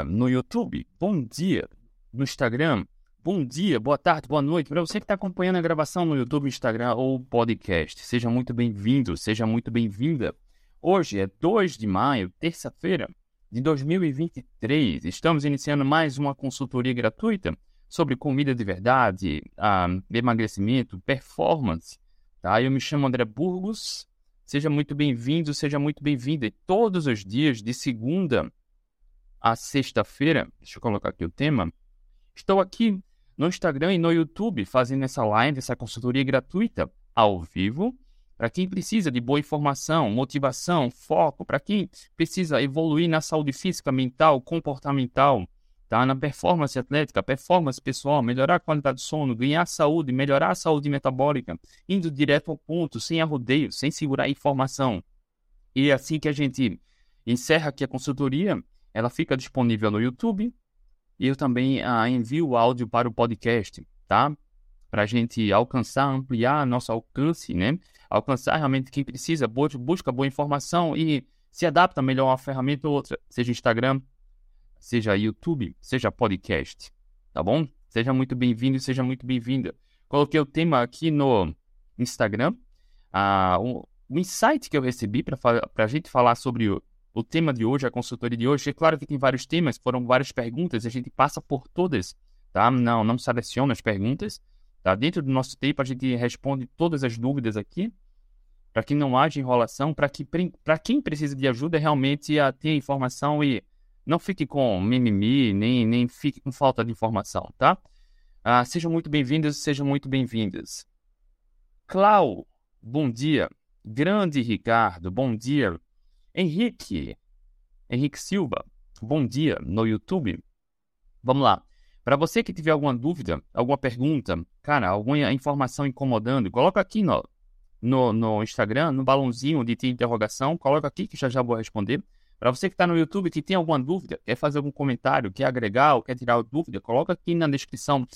no YouTube, bom dia. No Instagram, bom dia, boa tarde, boa noite. Para você que está acompanhando a gravação no YouTube, Instagram ou podcast, seja muito bem-vindo, seja muito bem-vinda. Hoje é 2 de maio, terça-feira de 2023. Estamos iniciando mais uma consultoria gratuita sobre comida de verdade, uh, emagrecimento, performance. Tá? Eu me chamo André Burgos. Seja muito bem-vindo, seja muito bem-vinda. Todos os dias, de segunda a sexta-feira, deixa eu colocar aqui o tema, estou aqui no Instagram e no YouTube fazendo essa live, essa consultoria gratuita ao vivo, para quem precisa de boa informação, motivação, foco, para quem precisa evoluir na saúde física, mental, comportamental, tá? na performance atlética, performance pessoal, melhorar a qualidade do sono, ganhar saúde, melhorar a saúde metabólica, indo direto ao ponto, sem arrodeio, sem segurar informação. E é assim que a gente encerra aqui a consultoria, ela fica disponível no YouTube e eu também ah, envio o áudio para o podcast, tá? Para a gente alcançar, ampliar nosso alcance, né? Alcançar realmente quem precisa, busca boa informação e se adapta melhor a uma ferramenta ou outra, seja Instagram, seja YouTube, seja podcast, tá bom? Seja muito bem-vindo e seja muito bem-vinda. Coloquei o tema aqui no Instagram, ah, o, o insight que eu recebi para a gente falar sobre o, o tema de hoje, a consultoria de hoje. É claro que tem vários temas, foram várias perguntas, a gente passa por todas, tá? Não, não seleciona as perguntas, tá? Dentro do nosso tempo a gente responde todas as dúvidas aqui, para que não haja enrolação, para que para quem precisa de ajuda realmente a ter informação e não fique com mimimi, nem, nem fique com falta de informação, tá? Ah, sejam muito bem-vindos, sejam muito bem-vindas. Clau, bom dia. Grande Ricardo, bom dia. Henrique, Henrique Silva, bom dia no YouTube. Vamos lá. Para você que tiver alguma dúvida, alguma pergunta, cara, alguma informação incomodando, coloca aqui no, no, no Instagram, no balãozinho de interrogação, coloca aqui que já já vou responder. Para você que está no YouTube que tem alguma dúvida, quer fazer algum comentário, quer agregar ou quer tirar dúvida, coloca aqui na descrição,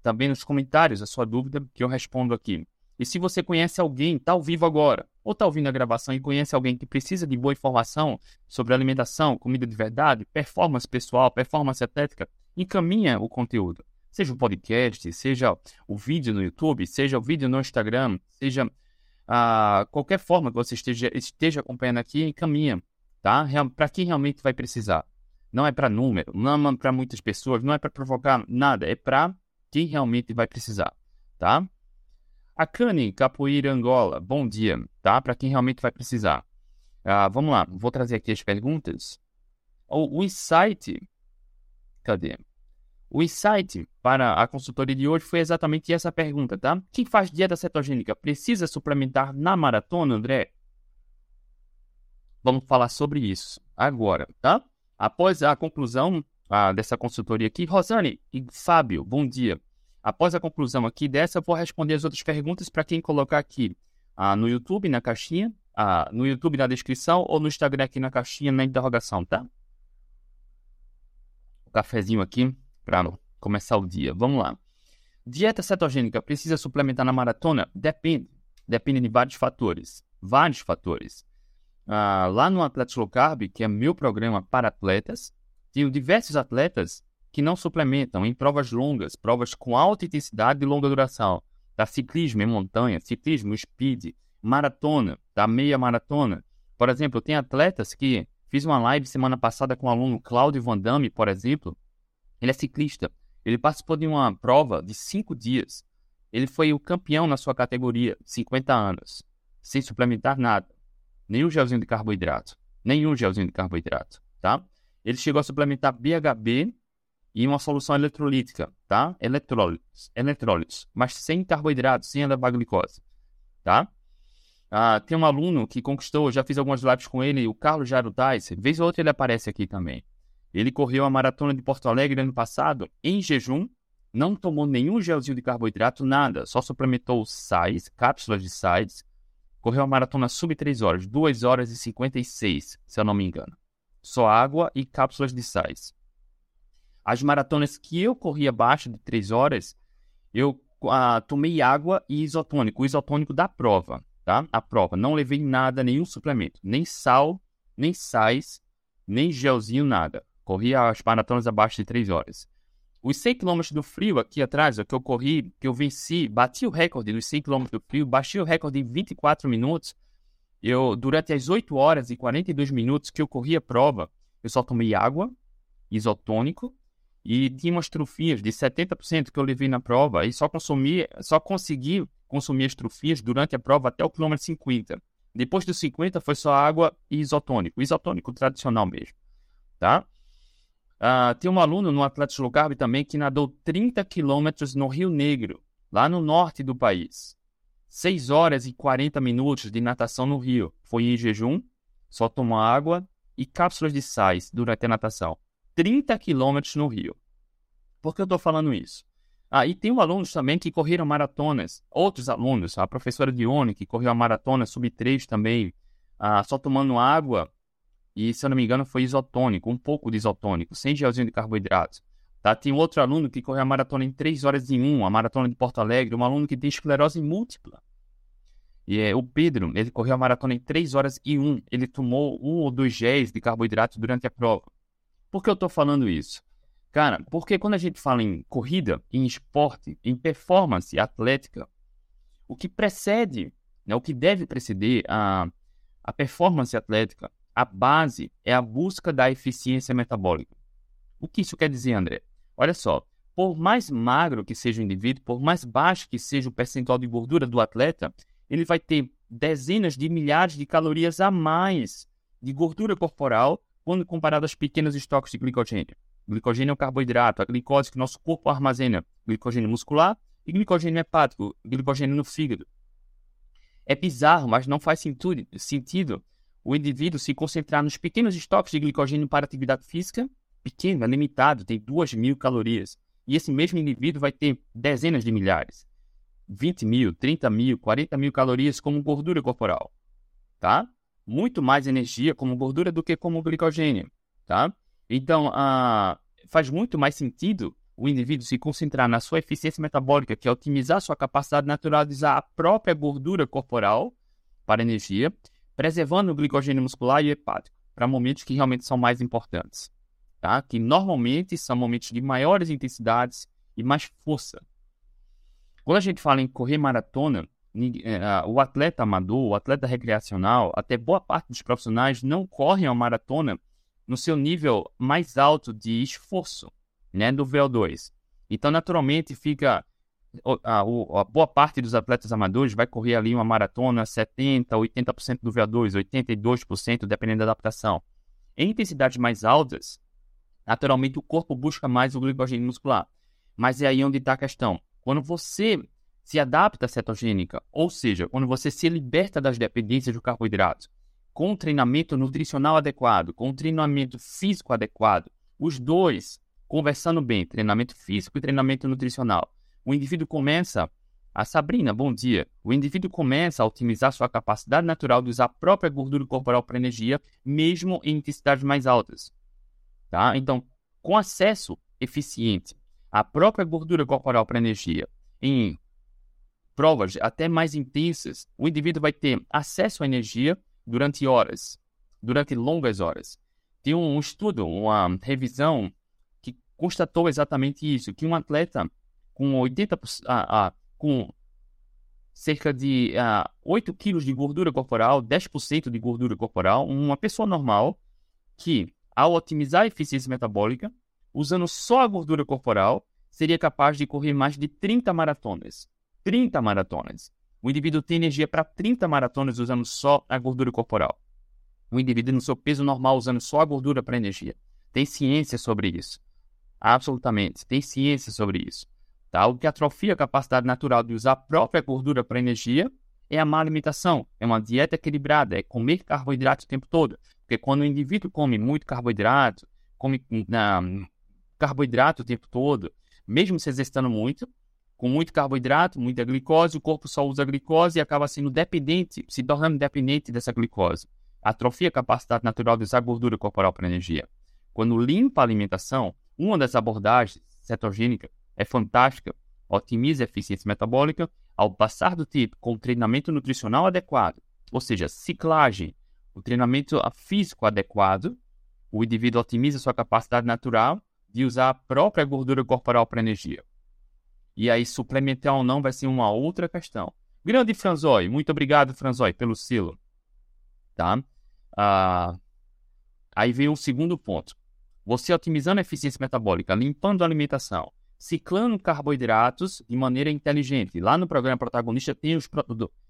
também nos comentários a sua dúvida que eu respondo aqui. E se você conhece alguém, está ao vivo agora, ou está ouvindo a gravação e conhece alguém que precisa de boa informação sobre alimentação, comida de verdade, performance pessoal, performance atlética, encaminha o conteúdo. Seja o podcast, seja o vídeo no YouTube, seja o vídeo no Instagram, seja ah, qualquer forma que você esteja, esteja acompanhando aqui, encaminha tá? Para quem realmente vai precisar. Não é para número, não é para muitas pessoas, não é para provocar nada, é para quem realmente vai precisar, tá? A Cani Capoeira Angola, bom dia, tá? Para quem realmente vai precisar. Ah, vamos lá, vou trazer aqui as perguntas. O, o insight, cadê? O insight para a consultoria de hoje foi exatamente essa pergunta, tá? Quem faz dieta cetogênica precisa suplementar na maratona, André? Vamos falar sobre isso agora, tá? Após a conclusão ah, dessa consultoria aqui, Rosane e Fábio, bom dia. Após a conclusão aqui dessa, eu vou responder as outras perguntas para quem colocar aqui ah, no YouTube, na caixinha, ah, no YouTube na descrição ou no Instagram aqui na caixinha na interrogação, tá? O cafezinho aqui para começar o dia. Vamos lá. Dieta cetogênica precisa suplementar na maratona? Depende. Depende de vários fatores. Vários fatores. Ah, lá no Atletas Low Carb, que é meu programa para atletas, tenho diversos atletas que não suplementam em provas longas, provas com alta intensidade e longa duração, da ciclismo em montanha, ciclismo, speed, maratona, da meia maratona. Por exemplo, tem atletas que fiz uma live semana passada com o aluno Cláudio Van Damme, por exemplo. Ele é ciclista. Ele participou de uma prova de cinco dias. Ele foi o campeão na sua categoria, 50 anos, sem suplementar nada nenhum gelzinho de carboidrato, nenhum gelzinho de carboidrato, tá? Ele chegou a suplementar BHB e uma solução eletrolítica, tá? Eletrólitos, eletrólitos, mas sem carboidrato, sem elevar glicose, tá? Ah, tem um aluno que conquistou, já fiz algumas lives com ele, o Carlos Jairo Tais, vez ou outra ele aparece aqui também. Ele correu a maratona de Porto Alegre ano passado em jejum, não tomou nenhum gelzinho de carboidrato, nada, só suplementou sais, cápsulas de sais, Correu a maratona sub 3 horas, 2 horas e 56, se eu não me engano. Só água e cápsulas de sais. As maratonas que eu corri abaixo de 3 horas, eu ah, tomei água e isotônico, o isotônico da prova, tá? A prova. Não levei nada, nenhum suplemento, nem sal, nem sais, nem gelzinho, nada. Corria as maratonas abaixo de 3 horas. Os 100 km do frio aqui atrás, que eu corri, que eu venci, bati o recorde dos 100 km do frio, baixei o recorde em 24 minutos. Eu, durante as 8 horas e 42 minutos que eu corri a prova, eu só tomei água, isotônico, e tinha umas trufias de 70% que eu levei na prova e só consumi, só consegui consumir as trufias durante a prova até o quilômetro 50. Depois dos 50 foi só água e isotônico, isotônico tradicional mesmo, tá? Uh, tem um aluno no Atlético Low Carb também que nadou 30 quilômetros no Rio Negro, lá no norte do país. 6 horas e 40 minutos de natação no rio. Foi em jejum, só tomou água e cápsulas de sais durante a natação. 30 quilômetros no rio. Por que eu estou falando isso? Ah, e tem alunos também que correram maratonas. Outros alunos, a professora Dione, que correu a maratona sub-3 também, ah, só tomando água e, se eu não me engano, foi isotônico, um pouco de isotônico, sem gelzinho de carboidrato. Tá? Tem outro aluno que correu a maratona em 3 horas e 1, a maratona de Porto Alegre, um aluno que tem esclerose múltipla. E é, o Pedro, ele correu a maratona em 3 horas e 1. Ele tomou um ou dois géis de carboidrato durante a prova. Por que eu estou falando isso? Cara, porque quando a gente fala em corrida, em esporte, em performance atlética, o que precede, né, o que deve preceder a, a performance atlética, a base é a busca da eficiência metabólica. O que isso quer dizer, André? Olha só, por mais magro que seja o indivíduo, por mais baixo que seja o percentual de gordura do atleta, ele vai ter dezenas de milhares de calorias a mais de gordura corporal quando comparado aos pequenos estoques de glicogênio. Glicogênio é o carboidrato, a glicose que nosso corpo armazena, glicogênio muscular e glicogênio hepático, glicogênio no fígado. É bizarro, mas não faz sentido o indivíduo se concentrar nos pequenos estoques de glicogênio para atividade física, pequeno, é limitado, tem 2 mil calorias. E esse mesmo indivíduo vai ter dezenas de milhares. 20 mil, 30 mil, 40 mil calorias como gordura corporal. Tá? Muito mais energia como gordura do que como glicogênio, tá? Então, uh, faz muito mais sentido o indivíduo se concentrar na sua eficiência metabólica, que é otimizar sua capacidade natural de usar a própria gordura corporal para energia, preservando o glicogênio muscular e hepático, para momentos que realmente são mais importantes, tá? Que normalmente são momentos de maiores intensidades e mais força. Quando a gente fala em correr maratona, o atleta amador, o atleta recreacional, até boa parte dos profissionais não correm a maratona no seu nível mais alto de esforço, né, do VO2. Então, naturalmente, fica a, a, boa parte dos atletas amadores vai correr ali uma maratona 70, 80% do VO2, 82%, dependendo da adaptação. Em intensidades mais altas, naturalmente o corpo busca mais o glicogênio muscular. Mas é aí onde está a questão. Quando você se adapta à cetogênica, ou seja, quando você se liberta das dependências do carboidrato, com um treinamento nutricional adequado, com um treinamento físico adequado, os dois conversando bem, treinamento físico e treinamento nutricional, o indivíduo começa a Sabrina, bom dia. O indivíduo começa a otimizar sua capacidade natural de usar a própria gordura corporal para energia, mesmo em intensidades mais altas. Tá? Então, com acesso eficiente à própria gordura corporal para energia em provas até mais intensas, o indivíduo vai ter acesso à energia durante horas, durante longas horas. Tem um estudo, uma revisão que constatou exatamente isso, que um atleta com 80%, ah, ah, com cerca de ah, 8 quilos de gordura corporal, 10% de gordura corporal, uma pessoa normal que, ao otimizar a eficiência metabólica, usando só a gordura corporal, seria capaz de correr mais de 30 maratonas. 30 maratonas. O indivíduo tem energia para 30 maratonas usando só a gordura corporal. O indivíduo no seu peso normal usando só a gordura para energia. Tem ciência sobre isso. Absolutamente. Tem ciência sobre isso. Tá? O que atrofia a capacidade natural de usar a própria gordura para energia é a má alimentação. É uma dieta equilibrada. É comer carboidrato o tempo todo. Porque quando o indivíduo come muito carboidrato, come na, carboidrato o tempo todo, mesmo se exercitando muito, com muito carboidrato, muita glicose, o corpo só usa glicose e acaba sendo dependente, se tornando dependente dessa glicose. Atrofia a capacidade natural de usar gordura corporal para energia. Quando limpa a alimentação, uma das abordagens cetogênica é fantástica, otimiza a eficiência metabólica ao passar do tempo com treinamento nutricional adequado, ou seja, ciclagem, o treinamento físico adequado, o indivíduo otimiza sua capacidade natural de usar a própria gordura corporal para energia. E aí, suplementar ou não vai ser uma outra questão. Grande Franzói, muito obrigado, Franzói, pelo selo. Tá? Ah, aí vem o segundo ponto. Você otimizando a eficiência metabólica, limpando a alimentação, ciclando carboidratos de maneira inteligente. Lá no programa protagonista tem os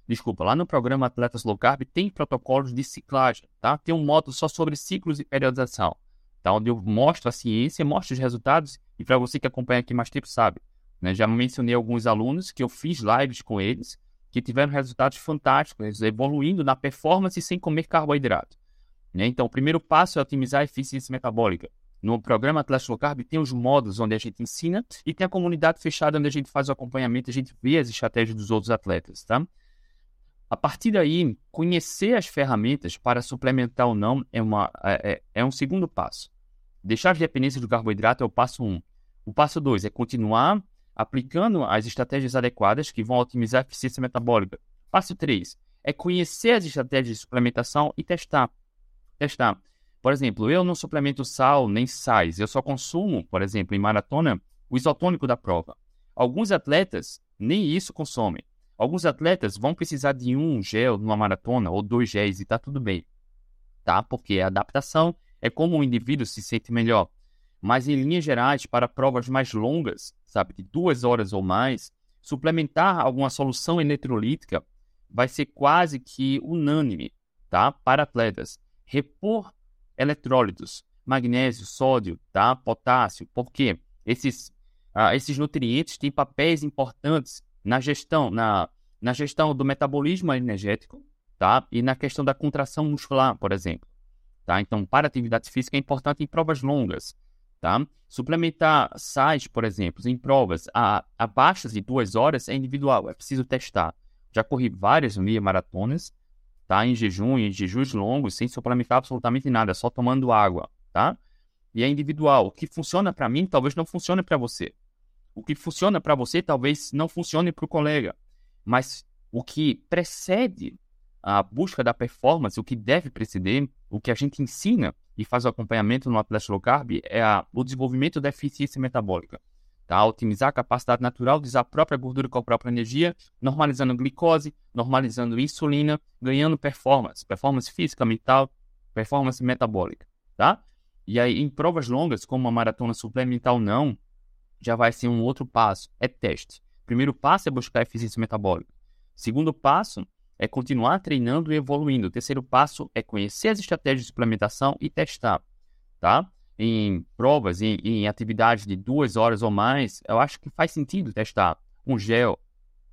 desculpa, lá no programa Atletas Low Carb tem protocolos de ciclagem, tá? Tem um módulo só sobre ciclos e periodização, tá? Onde eu mostro a ciência, mostro os resultados e para você que acompanha aqui mais tempo sabe, né? Já mencionei alguns alunos que eu fiz lives com eles que tiveram resultados fantásticos, evoluindo na performance sem comer carboidrato. Né? Então, o primeiro passo é otimizar a eficiência metabólica. No programa Atlas Low Carb tem os módulos onde a gente ensina e tem a comunidade fechada onde a gente faz o acompanhamento, a gente vê as estratégias dos outros atletas, tá? A partir daí, conhecer as ferramentas para suplementar ou não é, uma, é, é, é um segundo passo. Deixar as dependências do carboidrato é o passo um. O passo dois é continuar aplicando as estratégias adequadas que vão otimizar a eficiência metabólica. Passo três é conhecer as estratégias de suplementação e testar. Testar. Por exemplo, eu não suplemento sal nem sais, eu só consumo, por exemplo, em maratona, o isotônico da prova. Alguns atletas nem isso consomem. Alguns atletas vão precisar de um gel numa maratona ou dois géis e está tudo bem, tá? Porque a adaptação é como o indivíduo se sente melhor. Mas em linhas gerais, para provas mais longas, sabe, de duas horas ou mais, suplementar alguma solução eletrolítica vai ser quase que unânime, tá? Para atletas. Repor eletrólitos, magnésio, sódio, tá? potássio, porque esses, ah, esses nutrientes têm papéis importantes na gestão, na, na gestão do metabolismo energético, tá? E na questão da contração muscular, por exemplo, tá? Então, para atividade física é importante em provas longas, tá? Suplementar sais, por exemplo, em provas a, abaixo de duas horas é individual, é preciso testar. Já corri várias meia maratonas tá? Em jejum, em jejuns longos, sem suplementar absolutamente nada, só tomando água, tá? E é individual. O que funciona para mim talvez não funcione para você. O que funciona para você talvez não funcione para o colega. Mas o que precede a busca da performance, o que deve preceder, o que a gente ensina e faz o acompanhamento no Atlas Low Carb é a, o desenvolvimento da eficiência metabólica. Tá? Otimizar a capacidade natural de usar a própria gordura com a própria energia, normalizando glicose, normalizando insulina, ganhando performance, performance física, mental, performance metabólica, tá? E aí, em provas longas, como uma maratona suplementar não, já vai ser um outro passo, é teste. Primeiro passo é buscar eficiência metabólica. Segundo passo é continuar treinando e evoluindo. O terceiro passo é conhecer as estratégias de suplementação e testar, tá? em provas, em, em atividades de duas horas ou mais, eu acho que faz sentido testar um gel,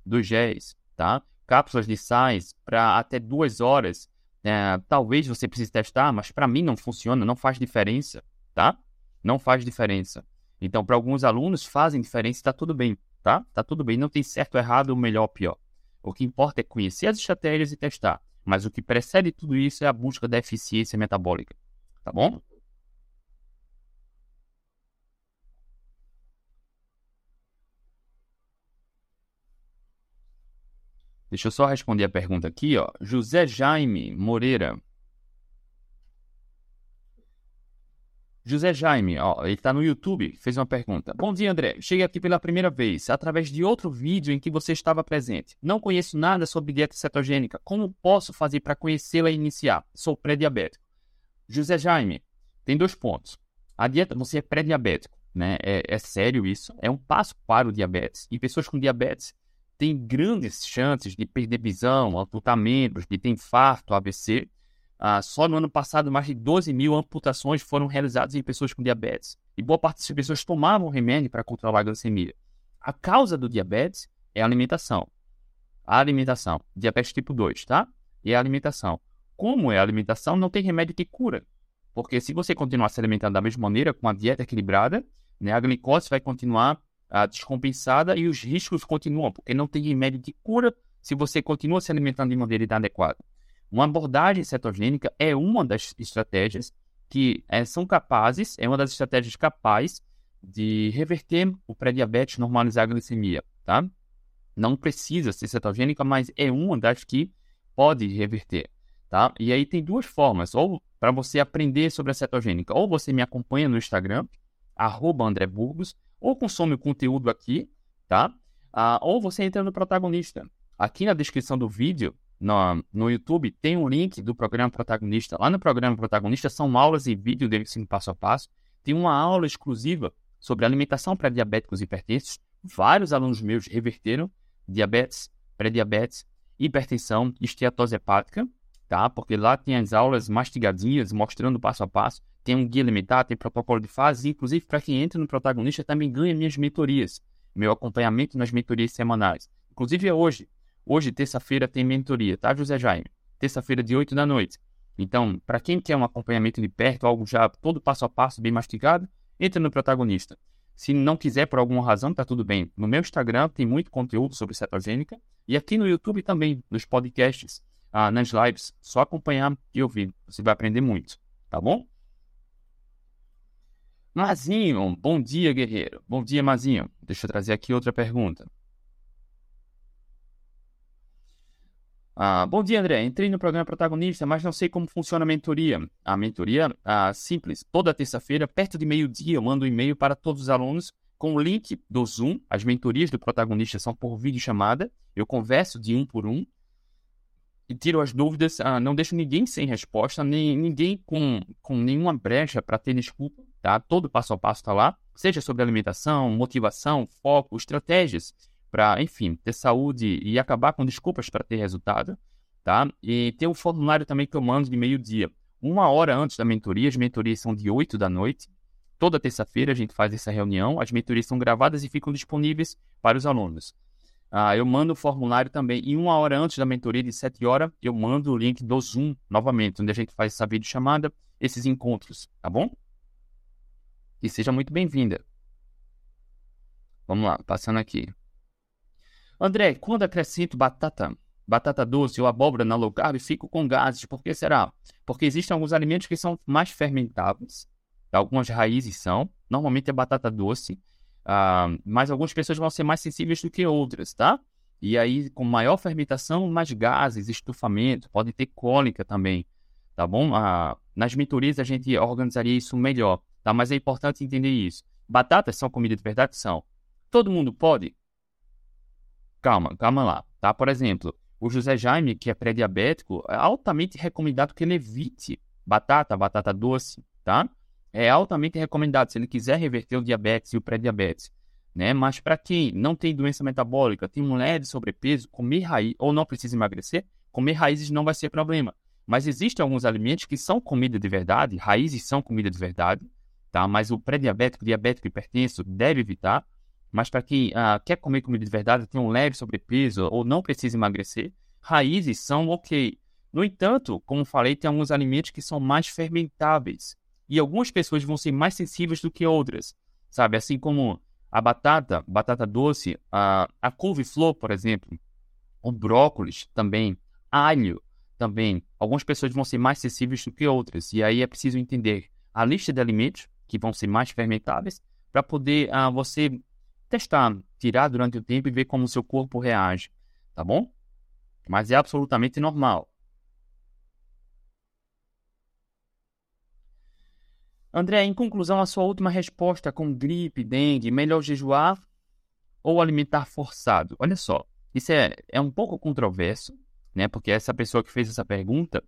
dois géis, tá? Cápsulas de sais para até duas horas. É, talvez você precise testar, mas para mim não funciona, não faz diferença, tá? Não faz diferença. Então, para alguns alunos fazem diferença está tudo bem, tá? Tá tudo bem, não tem certo, errado, melhor pior. O que importa é conhecer as estratégias e testar. Mas o que precede tudo isso é a busca da eficiência metabólica, tá bom? Deixa eu só responder a pergunta aqui, ó. José Jaime Moreira. José Jaime, ó, ele está no YouTube, fez uma pergunta. Bom dia, André. Cheguei aqui pela primeira vez, através de outro vídeo em que você estava presente. Não conheço nada sobre dieta cetogênica. Como posso fazer para conhecê-la e iniciar? Sou pré-diabético. José Jaime, tem dois pontos. A dieta, você é pré-diabético, né? É, é sério isso. É um passo para o diabetes. E pessoas com diabetes tem grandes chances de perder visão, amputamentos, de ter infarto, AVC. Ah, só no ano passado, mais de 12 mil amputações foram realizadas em pessoas com diabetes. E boa parte dessas pessoas tomavam remédio para controlar a glicemia. A causa do diabetes é a alimentação. A alimentação. Diabetes tipo 2, tá? E a alimentação. Como é a alimentação, não tem remédio que cura. Porque se você continuar se alimentando da mesma maneira, com uma dieta equilibrada, né, a glicose vai continuar uh, descompensada e os riscos continuam, porque não tem remédio de cura se você continua se alimentando de maneira inadequada. Uma abordagem cetogênica é uma das estratégias que é, são capazes, é uma das estratégias capazes de reverter o pré-diabetes, normalizar a glicemia, tá? Não precisa ser cetogênica, mas é uma das que pode reverter, tá? E aí tem duas formas, ou para você aprender sobre a cetogênica, ou você me acompanha no Instagram, arroba André Burgos, ou consome o conteúdo aqui, tá? Ah, ou você entra no protagonista. Aqui na descrição do vídeo, no, no YouTube, tem um link do programa protagonista. Lá no programa protagonista são aulas e vídeo de ensino passo a passo. Tem uma aula exclusiva sobre alimentação para diabéticos e hipertensos. Vários alunos meus reverteram diabetes, pré-diabetes, hipertensão, esteatose hepática, tá? Porque lá tem as aulas mastigadinhas, mostrando passo a passo. Tem um guia alimentar, tem protocolo de fase. Inclusive, para quem entra no protagonista, também ganha minhas mentorias. Meu acompanhamento nas mentorias semanais. Inclusive, é hoje. Hoje, terça-feira, tem mentoria, tá, José Jaime? Terça-feira, de 8 da noite. Então, para quem quer um acompanhamento de perto, algo já todo passo a passo, bem mastigado, entra no protagonista. Se não quiser por alguma razão, tá tudo bem. No meu Instagram tem muito conteúdo sobre cetogênica e aqui no YouTube também, nos podcasts, ah, nas lives. Só acompanhar e ouvir. Você vai aprender muito, tá bom? Mazinho, bom dia, guerreiro. Bom dia, Mazinho. Deixa eu trazer aqui outra pergunta. Ah, bom dia, André. Entrei no programa protagonista, mas não sei como funciona a mentoria. A mentoria ah, simples. Toda terça-feira, perto de meio-dia, eu mando um e-mail para todos os alunos com o link do Zoom. As mentorias do protagonista são por vídeo chamada. Eu converso de um por um e tiro as dúvidas. Ah, não deixo ninguém sem resposta, nem ninguém com, com nenhuma brecha para ter desculpa. Tá? Todo passo a passo está lá. Seja sobre alimentação, motivação, foco, estratégias para, enfim, ter saúde e acabar com desculpas para ter resultado, tá? E tem o formulário também que eu mando de meio-dia. Uma hora antes da mentoria, as mentorias são de 8 da noite. Toda terça-feira a gente faz essa reunião, as mentorias são gravadas e ficam disponíveis para os alunos. Ah, eu mando o formulário também. E uma hora antes da mentoria, de 7 horas, eu mando o link do Zoom novamente, onde a gente faz essa videochamada, esses encontros, tá bom? E seja muito bem-vinda. Vamos lá, passando aqui. André, quando acrescento batata, batata doce ou abóbora na low carb, fico com gases. Por que será? Porque existem alguns alimentos que são mais fermentáveis. Algumas raízes são. Normalmente é batata doce. Uh, mas algumas pessoas vão ser mais sensíveis do que outras, tá? E aí, com maior fermentação, mais gases, estufamento, pode ter cólica também, tá bom? Uh, nas mentorias a gente organizaria isso melhor, tá? Mas é importante entender isso. Batatas são comida de verdade? São. Todo mundo pode? Calma, calma lá, tá? Por exemplo, o José Jaime, que é pré-diabético, é altamente recomendado que ele evite batata, batata doce, tá? É altamente recomendado se ele quiser reverter o diabetes e o pré-diabetes, né? Mas para quem não tem doença metabólica, tem um leve sobrepeso, comer raiz ou não precisa emagrecer, comer raízes não vai ser problema. Mas existem alguns alimentos que são comida de verdade, raízes são comida de verdade, tá? Mas o pré-diabético, diabético hipertenso deve evitar. Mas para quem uh, quer comer comida de verdade, tem um leve sobrepeso ou não precisa emagrecer, raízes são ok. No entanto, como falei, tem alguns alimentos que são mais fermentáveis. E algumas pessoas vão ser mais sensíveis do que outras. Sabe? Assim como a batata, batata doce, a, a couve-flor, por exemplo, o brócolis também, alho também. Algumas pessoas vão ser mais sensíveis do que outras. E aí é preciso entender a lista de alimentos que vão ser mais fermentáveis para poder uh, você testar, tirar durante o tempo e ver como o seu corpo reage, tá bom? Mas é absolutamente normal. André, em conclusão, a sua última resposta com gripe, dengue, melhor jejuar ou alimentar forçado? Olha só, isso é, é um pouco controverso, né? Porque essa pessoa que fez essa pergunta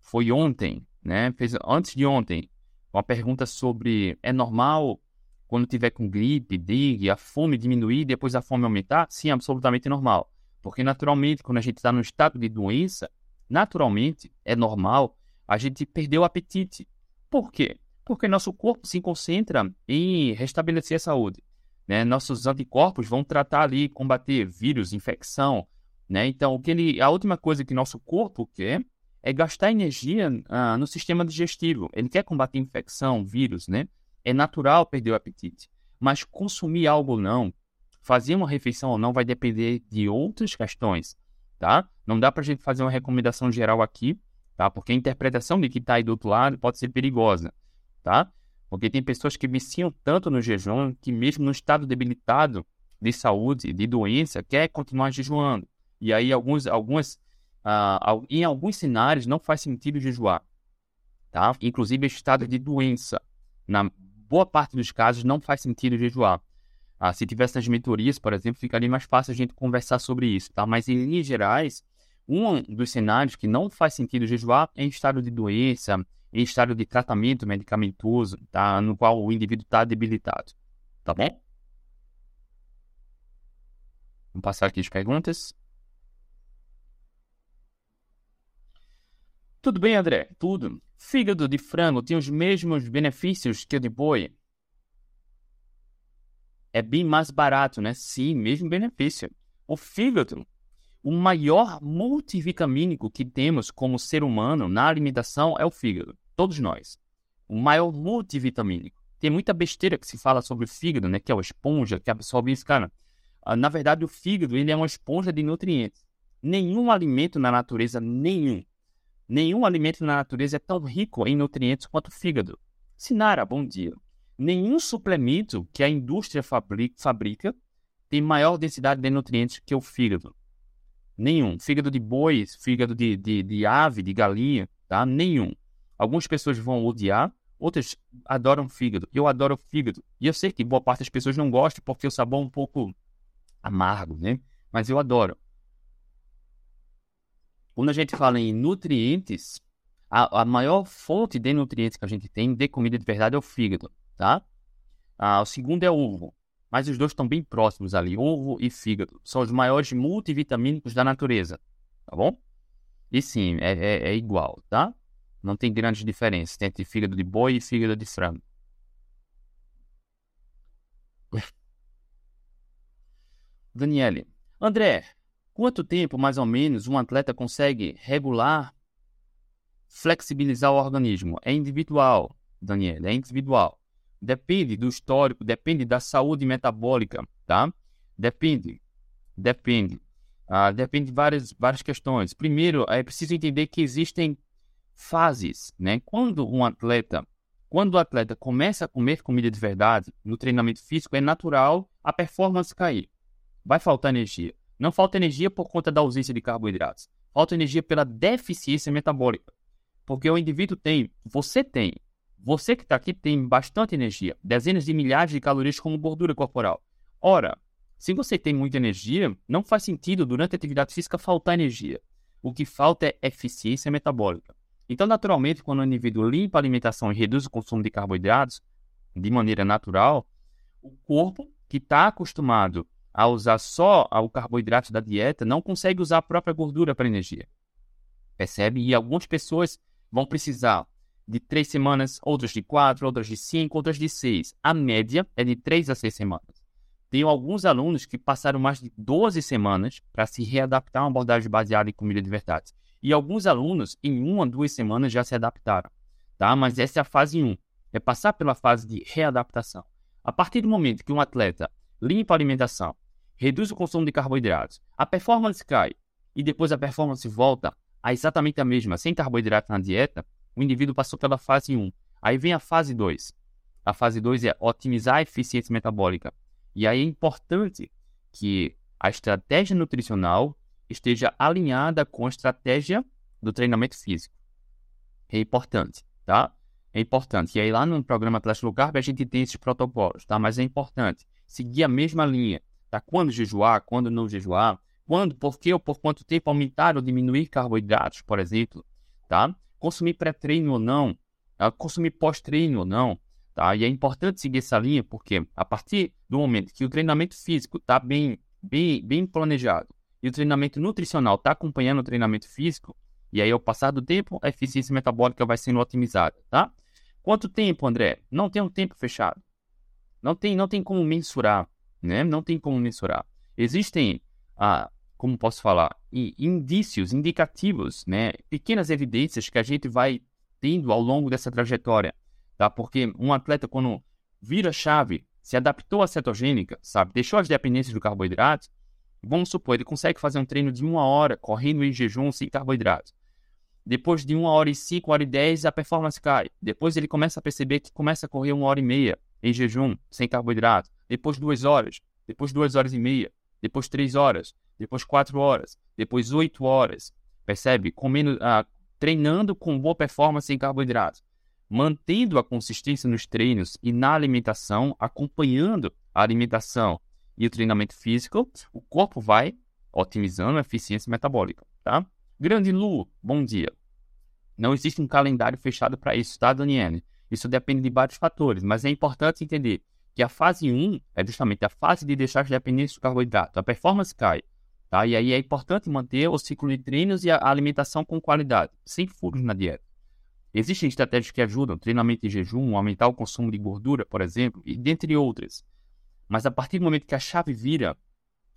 foi ontem, né? Fez antes de ontem uma pergunta sobre é normal quando tiver com gripe, dengue, a fome diminuir depois a fome aumentar, sim, absolutamente normal. Porque naturalmente, quando a gente está no estado de doença, naturalmente é normal a gente perder o apetite. Por quê? Porque nosso corpo se concentra em restabelecer a saúde. Né? Nossos anticorpos vão tratar ali, combater vírus, infecção. Né? Então, o que ele, a última coisa que nosso corpo quer é gastar energia ah, no sistema digestivo. Ele quer combater infecção, vírus, né? É natural perder o apetite, mas consumir algo ou não, fazer uma refeição ou não, vai depender de outras questões, tá? Não dá para a gente fazer uma recomendação geral aqui, tá? Porque a interpretação de que está aí do outro lado pode ser perigosa, tá? Porque tem pessoas que viciam tanto no jejum que mesmo no estado debilitado de saúde, de doença, quer continuar jejuando. E aí alguns, algumas uh, em alguns cenários não faz sentido jejuar, tá? Inclusive estado de doença, na boa parte dos casos não faz sentido jejuar. Uh, se tivesse nas mentorias, por exemplo, ficaria mais fácil a gente conversar sobre isso, tá? Mas em linhas gerais, um dos cenários que não faz sentido jejuar é em estado de doença, em estado de tratamento medicamentoso, tá? No qual o indivíduo está debilitado, tá bom? Vamos passar aqui as perguntas. Tudo bem, André? Tudo. Fígado de frango tem os mesmos benefícios que o de boi? É bem mais barato, né? Sim, mesmo benefício. O fígado, o maior multivitamínico que temos como ser humano na alimentação é o fígado. Todos nós. O maior multivitamínico. Tem muita besteira que se fala sobre o fígado, né? Que é uma esponja que absorve isso, cara. Ah, na verdade, o fígado ele é uma esponja de nutrientes. Nenhum alimento na natureza, nenhum, Nenhum alimento na natureza é tão rico em nutrientes quanto o fígado. Sinara, bom dia. Nenhum suplemento que a indústria fabrica tem maior densidade de nutrientes que o fígado. Nenhum. Fígado de boi, fígado de, de, de ave, de galinha, tá? Nenhum. Algumas pessoas vão odiar, outras adoram fígado. Eu adoro fígado. E eu sei que boa parte das pessoas não gosta porque o sabor é um pouco amargo, né? Mas eu adoro. Quando a gente fala em nutrientes, a, a, maior fonte de nutrientes que a gente tem de comida de verdade é o fígado, tá? Ah, o segundo é o ovo, mas os dois estão bem próximos ali, ovo e fígado. São os maiores multivitamínicos da natureza, tá bom? E sim, é, é, é igual, tá? Não tem grandes diferenças entre fígado de boi e fígado de frango. Daniele, André, Quanto tempo, mais ou menos, um atleta consegue regular, flexibilizar o organismo? É individual, Daniel, é individual. Depende do histórico, depende da saúde metabólica, tá? Depende, depende. Ah, depende de várias, várias questões. Primeiro, é preciso entender que existem fases, né? Quando um atleta, quando o atleta começa a comer comida de verdade no treinamento físico, é natural a performance cair. Vai faltar energia. Não falta energia por conta da ausência de carboidratos. Falta energia pela deficiência metabólica. Porque o indivíduo tem, você tem, você que está aqui tem bastante energia, dezenas de milhares de calorias como gordura corporal. Ora, se você tem muita energia, não faz sentido durante a atividade física faltar energia. O que falta é eficiência metabólica. Então, naturalmente, quando o indivíduo limpa a alimentação e reduz o consumo de carboidratos de maneira natural, o corpo que está acostumado a usar só o carboidrato da dieta, não consegue usar a própria gordura para energia. Percebe? E algumas pessoas vão precisar de três semanas, outras de quatro, outras de cinco, outras de seis. A média é de três a seis semanas. Tenho alguns alunos que passaram mais de 12 semanas para se readaptar a uma abordagem baseada em comida de verdade. E alguns alunos, em uma, duas semanas, já se adaptaram. Tá? Mas essa é a fase 1. É passar pela fase de readaptação. A partir do momento que um atleta limpa a alimentação, reduz o consumo de carboidratos, a performance cai e depois a performance volta a exatamente a mesma, sem carboidrato na dieta, o indivíduo passou pela fase 1. Aí vem a fase 2. A fase 2 é otimizar a eficiência metabólica. E aí é importante que a estratégia nutricional esteja alinhada com a estratégia do treinamento físico. É importante, tá? É importante. E aí lá no programa Atlético Low Carb a gente tem esses protocolos, tá? Mas é importante seguir a mesma linha tá? Quando jejuar, quando não jejuar, quando, por que ou por quanto tempo aumentar ou diminuir carboidratos, por exemplo, tá? Consumir pré-treino ou não, tá? consumir pós-treino ou não, tá? E é importante seguir essa linha porque a partir do momento que o treinamento físico está bem, bem, bem planejado e o treinamento nutricional está acompanhando o treinamento físico, e aí ao passar do tempo a eficiência metabólica vai sendo otimizada, tá? Quanto tempo, André? Não tem um tempo fechado. Não tem, não tem como mensurar né? Não tem como mensurar. Existem, ah, como posso falar, indícios, indicativos, né? Pequenas evidências que a gente vai tendo ao longo dessa trajetória, tá? Porque um atleta quando vira chave, se adaptou à cetogênica, sabe? Deixou as dependências do carboidrato, vamos supor, ele consegue fazer um treino de uma hora, correndo em jejum, sem carboidrato. Depois de uma hora e cinco, uma hora e dez, a performance cai. Depois ele começa a perceber que começa a correr uma hora e meia em jejum, sem carboidrato depois duas horas, depois duas horas e meia, depois três horas, depois quatro horas, depois oito horas. percebe? Comendo, ah, treinando com boa performance em carboidratos, mantendo a consistência nos treinos e na alimentação, acompanhando a alimentação e o treinamento físico, o corpo vai otimizando a eficiência metabólica, tá? Grande Lu, bom dia. Não existe um calendário fechado para isso, tá, Daniele? Isso depende de vários fatores, mas é importante entender que a fase 1 é justamente a fase de deixar de dependência do carboidrato. A performance cai, tá? E aí é importante manter o ciclo de treinos e a alimentação com qualidade, sem furos na dieta. Existem estratégias que ajudam, treinamento em jejum, aumentar o consumo de gordura, por exemplo, e dentre outras. Mas a partir do momento que a chave vira,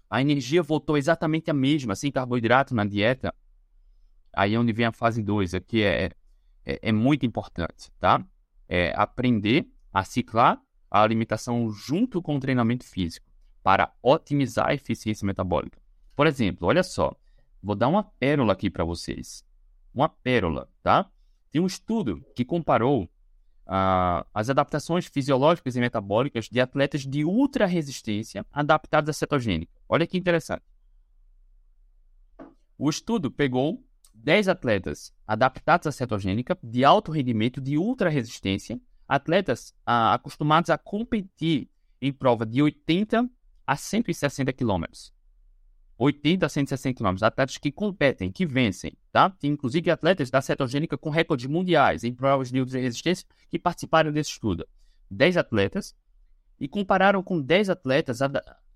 a energia voltou exatamente a mesma, sem carboidrato na dieta, aí é onde vem a fase 2, que é, é, é muito importante, tá? É aprender a ciclar a alimentação junto com o treinamento físico para otimizar a eficiência metabólica. Por exemplo, olha só, vou dar uma pérola aqui para vocês. Uma pérola, tá? Tem um estudo que comparou uh, as adaptações fisiológicas e metabólicas de atletas de ultra resistência adaptados à cetogênica. Olha que interessante. O estudo pegou 10 atletas adaptados à cetogênica de alto rendimento de ultra resistência atletas ah, acostumados a competir em prova de 80 a 160 quilômetros. 80 a 160 quilômetros. Atletas que competem, que vencem, tá? Tem inclusive atletas da cetogênica com recordes mundiais em provas de resistência que participaram desse estudo. 10 atletas e compararam com 10 atletas,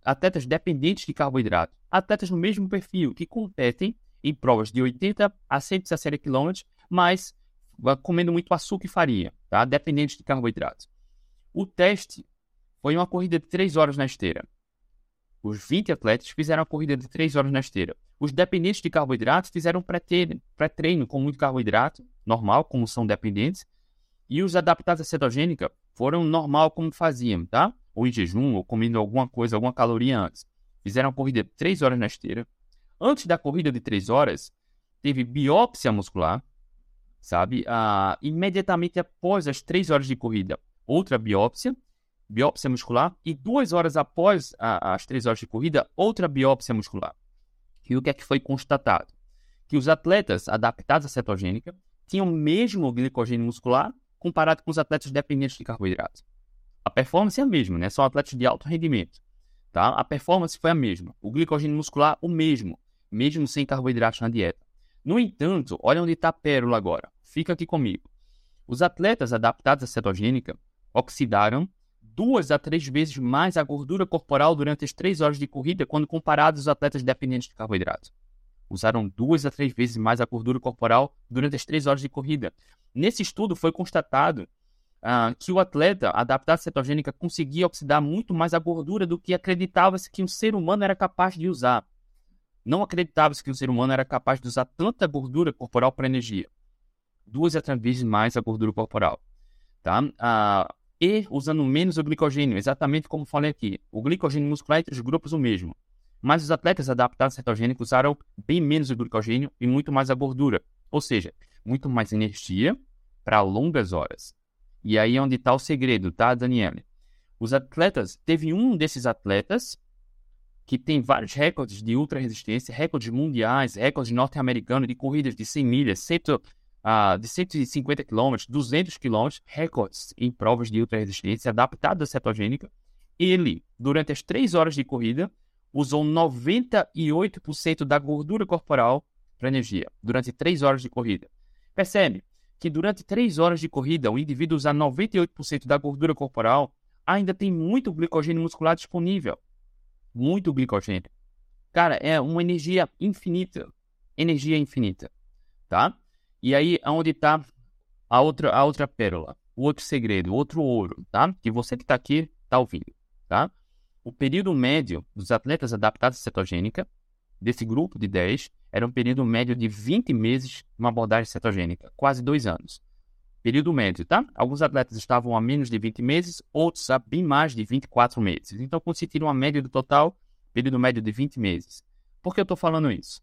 atletas dependentes de carboidrato, atletas no mesmo perfil que competem em provas de 80 a 160 quilômetros, mas comendo muito açúcar e farinha, tá? Dependente de carboidratos. O teste foi uma corrida de 3 horas na esteira. Os 20 atletas fizeram a corrida de 3 horas na esteira. Os dependentes de carboidratos fizeram pré-treino, com muito carboidrato, normal, como são dependentes. E os adaptados à cetogênica foram normal, como faziam, tá? Ou em jejum, ou comendo alguma coisa, alguma caloria antes. Fizeram a corrida de 3 horas na esteira. Antes da corrida de 3 horas, teve biópsia muscular, sabe? Ah, imediatamente após as três horas de corrida, outra biópsia, biópsia muscular, e duas horas após a, as três horas de corrida, outra biópsia muscular. E o que é que foi constatado? Que os atletas adaptados à cetogênica tinham o mesmo glicogênio muscular comparado com os atletas dependentes de carboidratos. A performance é a mesma, né? São atletas de alto rendimento. Tá? A performance foi a mesma. O glicogênio muscular, o mesmo, mesmo sem carboidratos na dieta. No entanto, olha onde está a pérola agora. Fica aqui comigo. Os atletas adaptados à cetogênica oxidaram duas a três vezes mais a gordura corporal durante as três horas de corrida quando comparados aos atletas dependentes de carboidratos. Usaram duas a três vezes mais a gordura corporal durante as três horas de corrida. Nesse estudo foi constatado uh, que o atleta adaptado à cetogênica conseguia oxidar muito mais a gordura do que acreditava-se que um ser humano era capaz de usar. Não acreditava-se que o ser humano era capaz de usar tanta gordura corporal para energia duas a três vezes mais a gordura corporal, tá? Ah, e usando menos o glicogênio, exatamente como falei aqui. O glicogênio muscular é entre os grupos o mesmo, mas os atletas adaptados cetogênicos usaram bem menos o glicogênio e muito mais a gordura, ou seja, muito mais energia para longas horas. E aí é onde está o segredo, tá, Daniele? Os atletas, teve um desses atletas que tem vários recordes de ultra resistência, recordes mundiais, recordes norte-americanos de corridas de 100 milhas, 100, ah, de 150 km, 200 km, recordes em provas de ultra-resistência adaptada à cetogênica. Ele, durante as 3 horas de corrida, usou 98% da gordura corporal para energia, durante 3 horas de corrida. Percebe que durante 3 horas de corrida, o indivíduo usa 98% da gordura corporal ainda tem muito glicogênio muscular disponível. Muito glicogênio. Cara, é uma energia infinita. Energia infinita, tá? E aí, aonde está a outra, a outra pérola, o outro segredo, outro ouro, tá? Que você que está aqui está ouvindo, tá? O período médio dos atletas adaptados à cetogênica, desse grupo de 10, era um período médio de 20 meses numa abordagem cetogênica, quase dois anos. Período médio, tá? Alguns atletas estavam a menos de 20 meses, outros a bem mais de 24 meses. Então, constituíram uma média do total, período médio de 20 meses. Por que eu estou falando isso?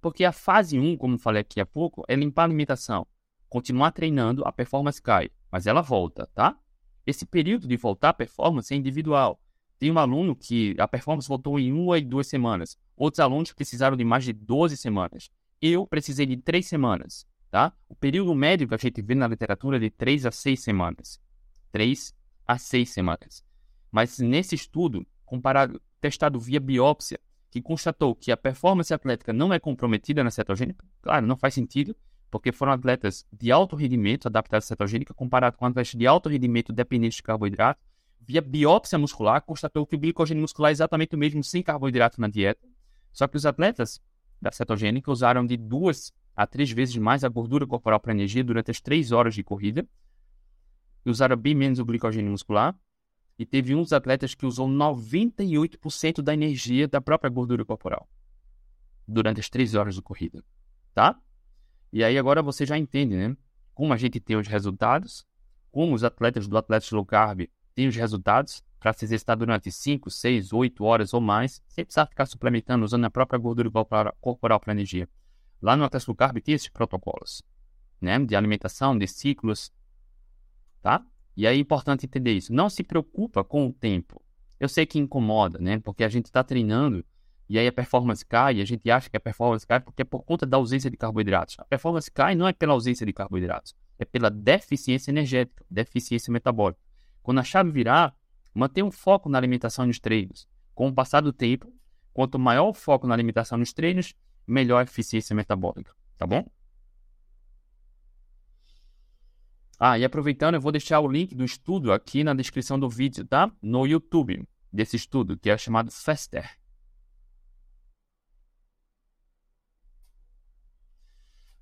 Porque a fase 1, como falei aqui há pouco, é limpar a alimentação. Continuar treinando, a performance cai, mas ela volta, tá? Esse período de voltar à performance é individual. Tem um aluno que a performance voltou em uma e duas semanas. Outros alunos precisaram de mais de 12 semanas. Eu precisei de três semanas, tá? O período médio que a gente vê na literatura é de três a seis semanas. Três a seis semanas. Mas nesse estudo, comparado, testado via biópsia, que constatou que a performance atlética não é comprometida na cetogênica, claro, não faz sentido, porque foram atletas de alto rendimento adaptados à cetogênica comparado com atletas de alto rendimento dependentes de carboidrato. Via biópsia muscular, constatou que o glicogênio muscular é exatamente o mesmo sem carboidrato na dieta. Só que os atletas da cetogênica usaram de duas a três vezes mais a gordura corporal para energia durante as três horas de corrida. Usaram bem menos o glicogênio muscular. E teve dos atletas que usou 98% da energia da própria gordura corporal durante as três horas de corrida. Tá? E aí agora você já entende, né? Como a gente tem os resultados, como os atletas do Atlético Low Carb têm os resultados para se exercitar durante 5, 6, 8 horas ou mais, sem precisar ficar suplementando, usando a própria gordura corporal para energia. Lá no Atlético Low Carb tem esses protocolos, né? De alimentação, de ciclos, tá? E aí é importante entender isso. Não se preocupa com o tempo. Eu sei que incomoda, né? Porque a gente está treinando e aí a performance cai, e a gente acha que a performance cai porque é por conta da ausência de carboidratos. A performance cai não é pela ausência de carboidratos, é pela deficiência energética, deficiência metabólica. Quando a chave virar, mantenha um foco na alimentação nos treinos. Com o passar do tempo, quanto maior o foco na alimentação nos treinos, melhor a eficiência metabólica, tá bom? Ah, e aproveitando, eu vou deixar o link do estudo aqui na descrição do vídeo, tá? No YouTube, desse estudo, que é chamado FASTER.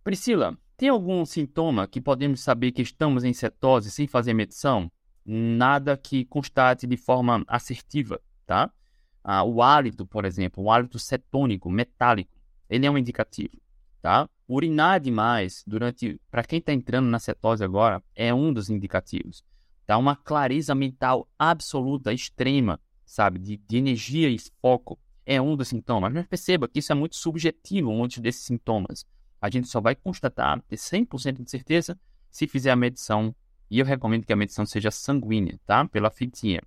Priscila, tem algum sintoma que podemos saber que estamos em cetose sem fazer medição? Nada que constate de forma assertiva, tá? Ah, o hálito, por exemplo, o hálito cetônico, metálico, ele é um indicativo, tá? Urinar demais durante, para quem está entrando na cetose agora, é um dos indicativos. Tá? Uma clareza mental absoluta, extrema, sabe? De, de energia e foco é um dos sintomas. Mas perceba que isso é muito subjetivo, muitos desses sintomas. A gente só vai constatar, ter 100% de certeza, se fizer a medição. E eu recomendo que a medição seja sanguínea, tá? Pela fitinha.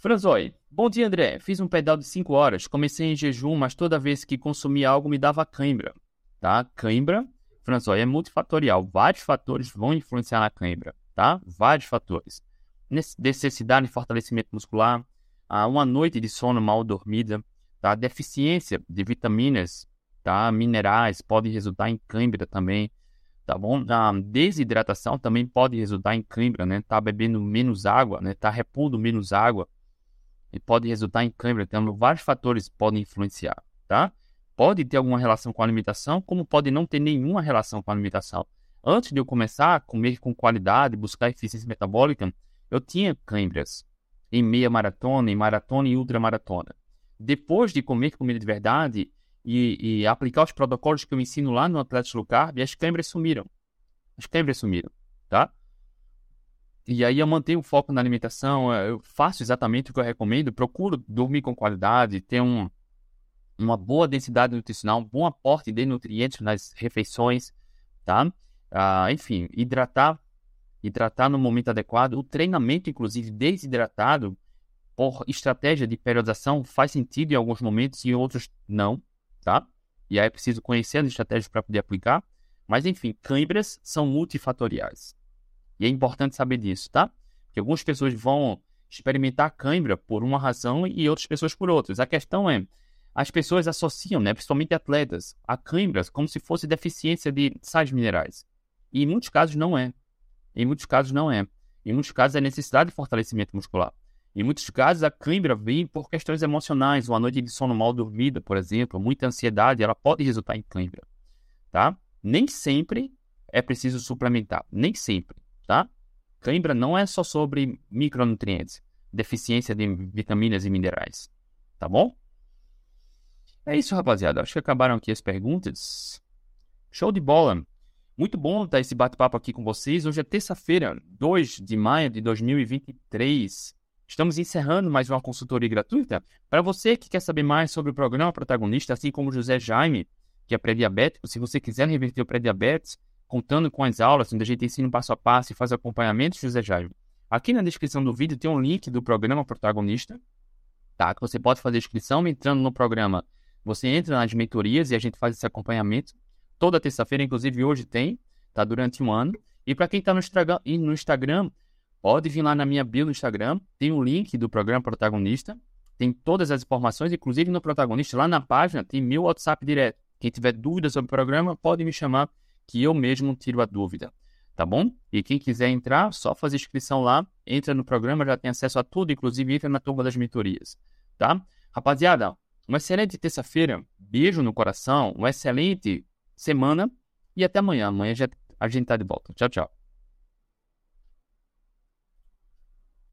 Franzoi, bom dia André. Fiz um pedal de 5 horas, comecei em jejum, mas toda vez que consumi algo me dava cãibra. Tá? Cãibra, Franzoi, é multifatorial. Vários fatores vão influenciar na cãibra, tá? Vários fatores. Necessidade de fortalecimento muscular, uma noite de sono mal dormida, tá? deficiência de vitaminas, tá? minerais, pode resultar em cãibra também, tá bom? A desidratação também pode resultar em cãibra, né? Tá bebendo menos água, né? Tá repondo menos água e pode resultar em cãibra. Então, vários fatores podem influenciar, tá? Pode ter alguma relação com a alimentação, como pode não ter nenhuma relação com a alimentação. Antes de eu começar a comer com qualidade, buscar eficiência metabólica, eu tinha cãibras, em meia maratona, em maratona e ultramaratona. Depois de comer comida de verdade e, e, aplicar os protocolos que eu ensino lá no Atlético Low Carb, as câimbras sumiram. As câimbras sumiram, tá? E aí eu mantenho o foco na alimentação, eu faço exatamente o que eu recomendo, procuro dormir com qualidade, ter um, uma boa densidade nutricional, um bom aporte de nutrientes nas refeições, tá? Ah, enfim, hidratar hidratar no momento adequado. O treinamento, inclusive, desidratado por estratégia de periodização faz sentido em alguns momentos e em outros não, tá? E aí é preciso conhecer as estratégias para poder aplicar. Mas, enfim, câimbras são multifatoriais. E é importante saber disso, tá? Que algumas pessoas vão experimentar cãibra por uma razão e outras pessoas por outras. A questão é, as pessoas associam, né, principalmente atletas, a cãibras como se fosse deficiência de sais minerais. E em muitos casos não é. Em muitos casos não é. Em muitos casos é necessidade de fortalecimento muscular. Em muitos casos a cãibra vem por questões emocionais, uma noite de sono mal dormida, por exemplo, muita ansiedade, ela pode resultar em cãibra, tá? Nem sempre é preciso suplementar, nem sempre, tá? Cãibra não é só sobre micronutrientes, deficiência de vitaminas e minerais, tá bom? É isso, rapaziada. Acho que acabaram aqui as perguntas. Show de bola. Muito bom estar esse bate-papo aqui com vocês. Hoje é terça-feira, 2 de maio de 2023. Estamos encerrando mais uma consultoria gratuita. Para você que quer saber mais sobre o programa protagonista, assim como José Jaime, que é pré-diabético, se você quiser reverter o pré-diabetes, contando com as aulas, onde a gente ensina passo a passo e faz acompanhamento, José Jaime, Aqui na descrição do vídeo tem um link do programa protagonista, tá? Que você pode fazer inscrição entrando no programa. Você entra nas mentorias e a gente faz esse acompanhamento. Toda terça-feira, inclusive hoje tem, tá? Durante um ano. E para quem está no Instagram, no Instagram, pode vir lá na minha bio no Instagram, tem o um link do programa protagonista, tem todas as informações, inclusive no protagonista, lá na página tem meu WhatsApp direto. Quem tiver dúvidas sobre o programa, pode me chamar, que eu mesmo tiro a dúvida. Tá bom? E quem quiser entrar, só fazer inscrição lá, entra no programa, já tem acesso a tudo, inclusive entra na turma das mentorias. Tá? Rapaziada, uma excelente terça-feira, beijo no coração, uma excelente semana e até amanhã. Amanhã já a gente tá de volta. Tchau, tchau.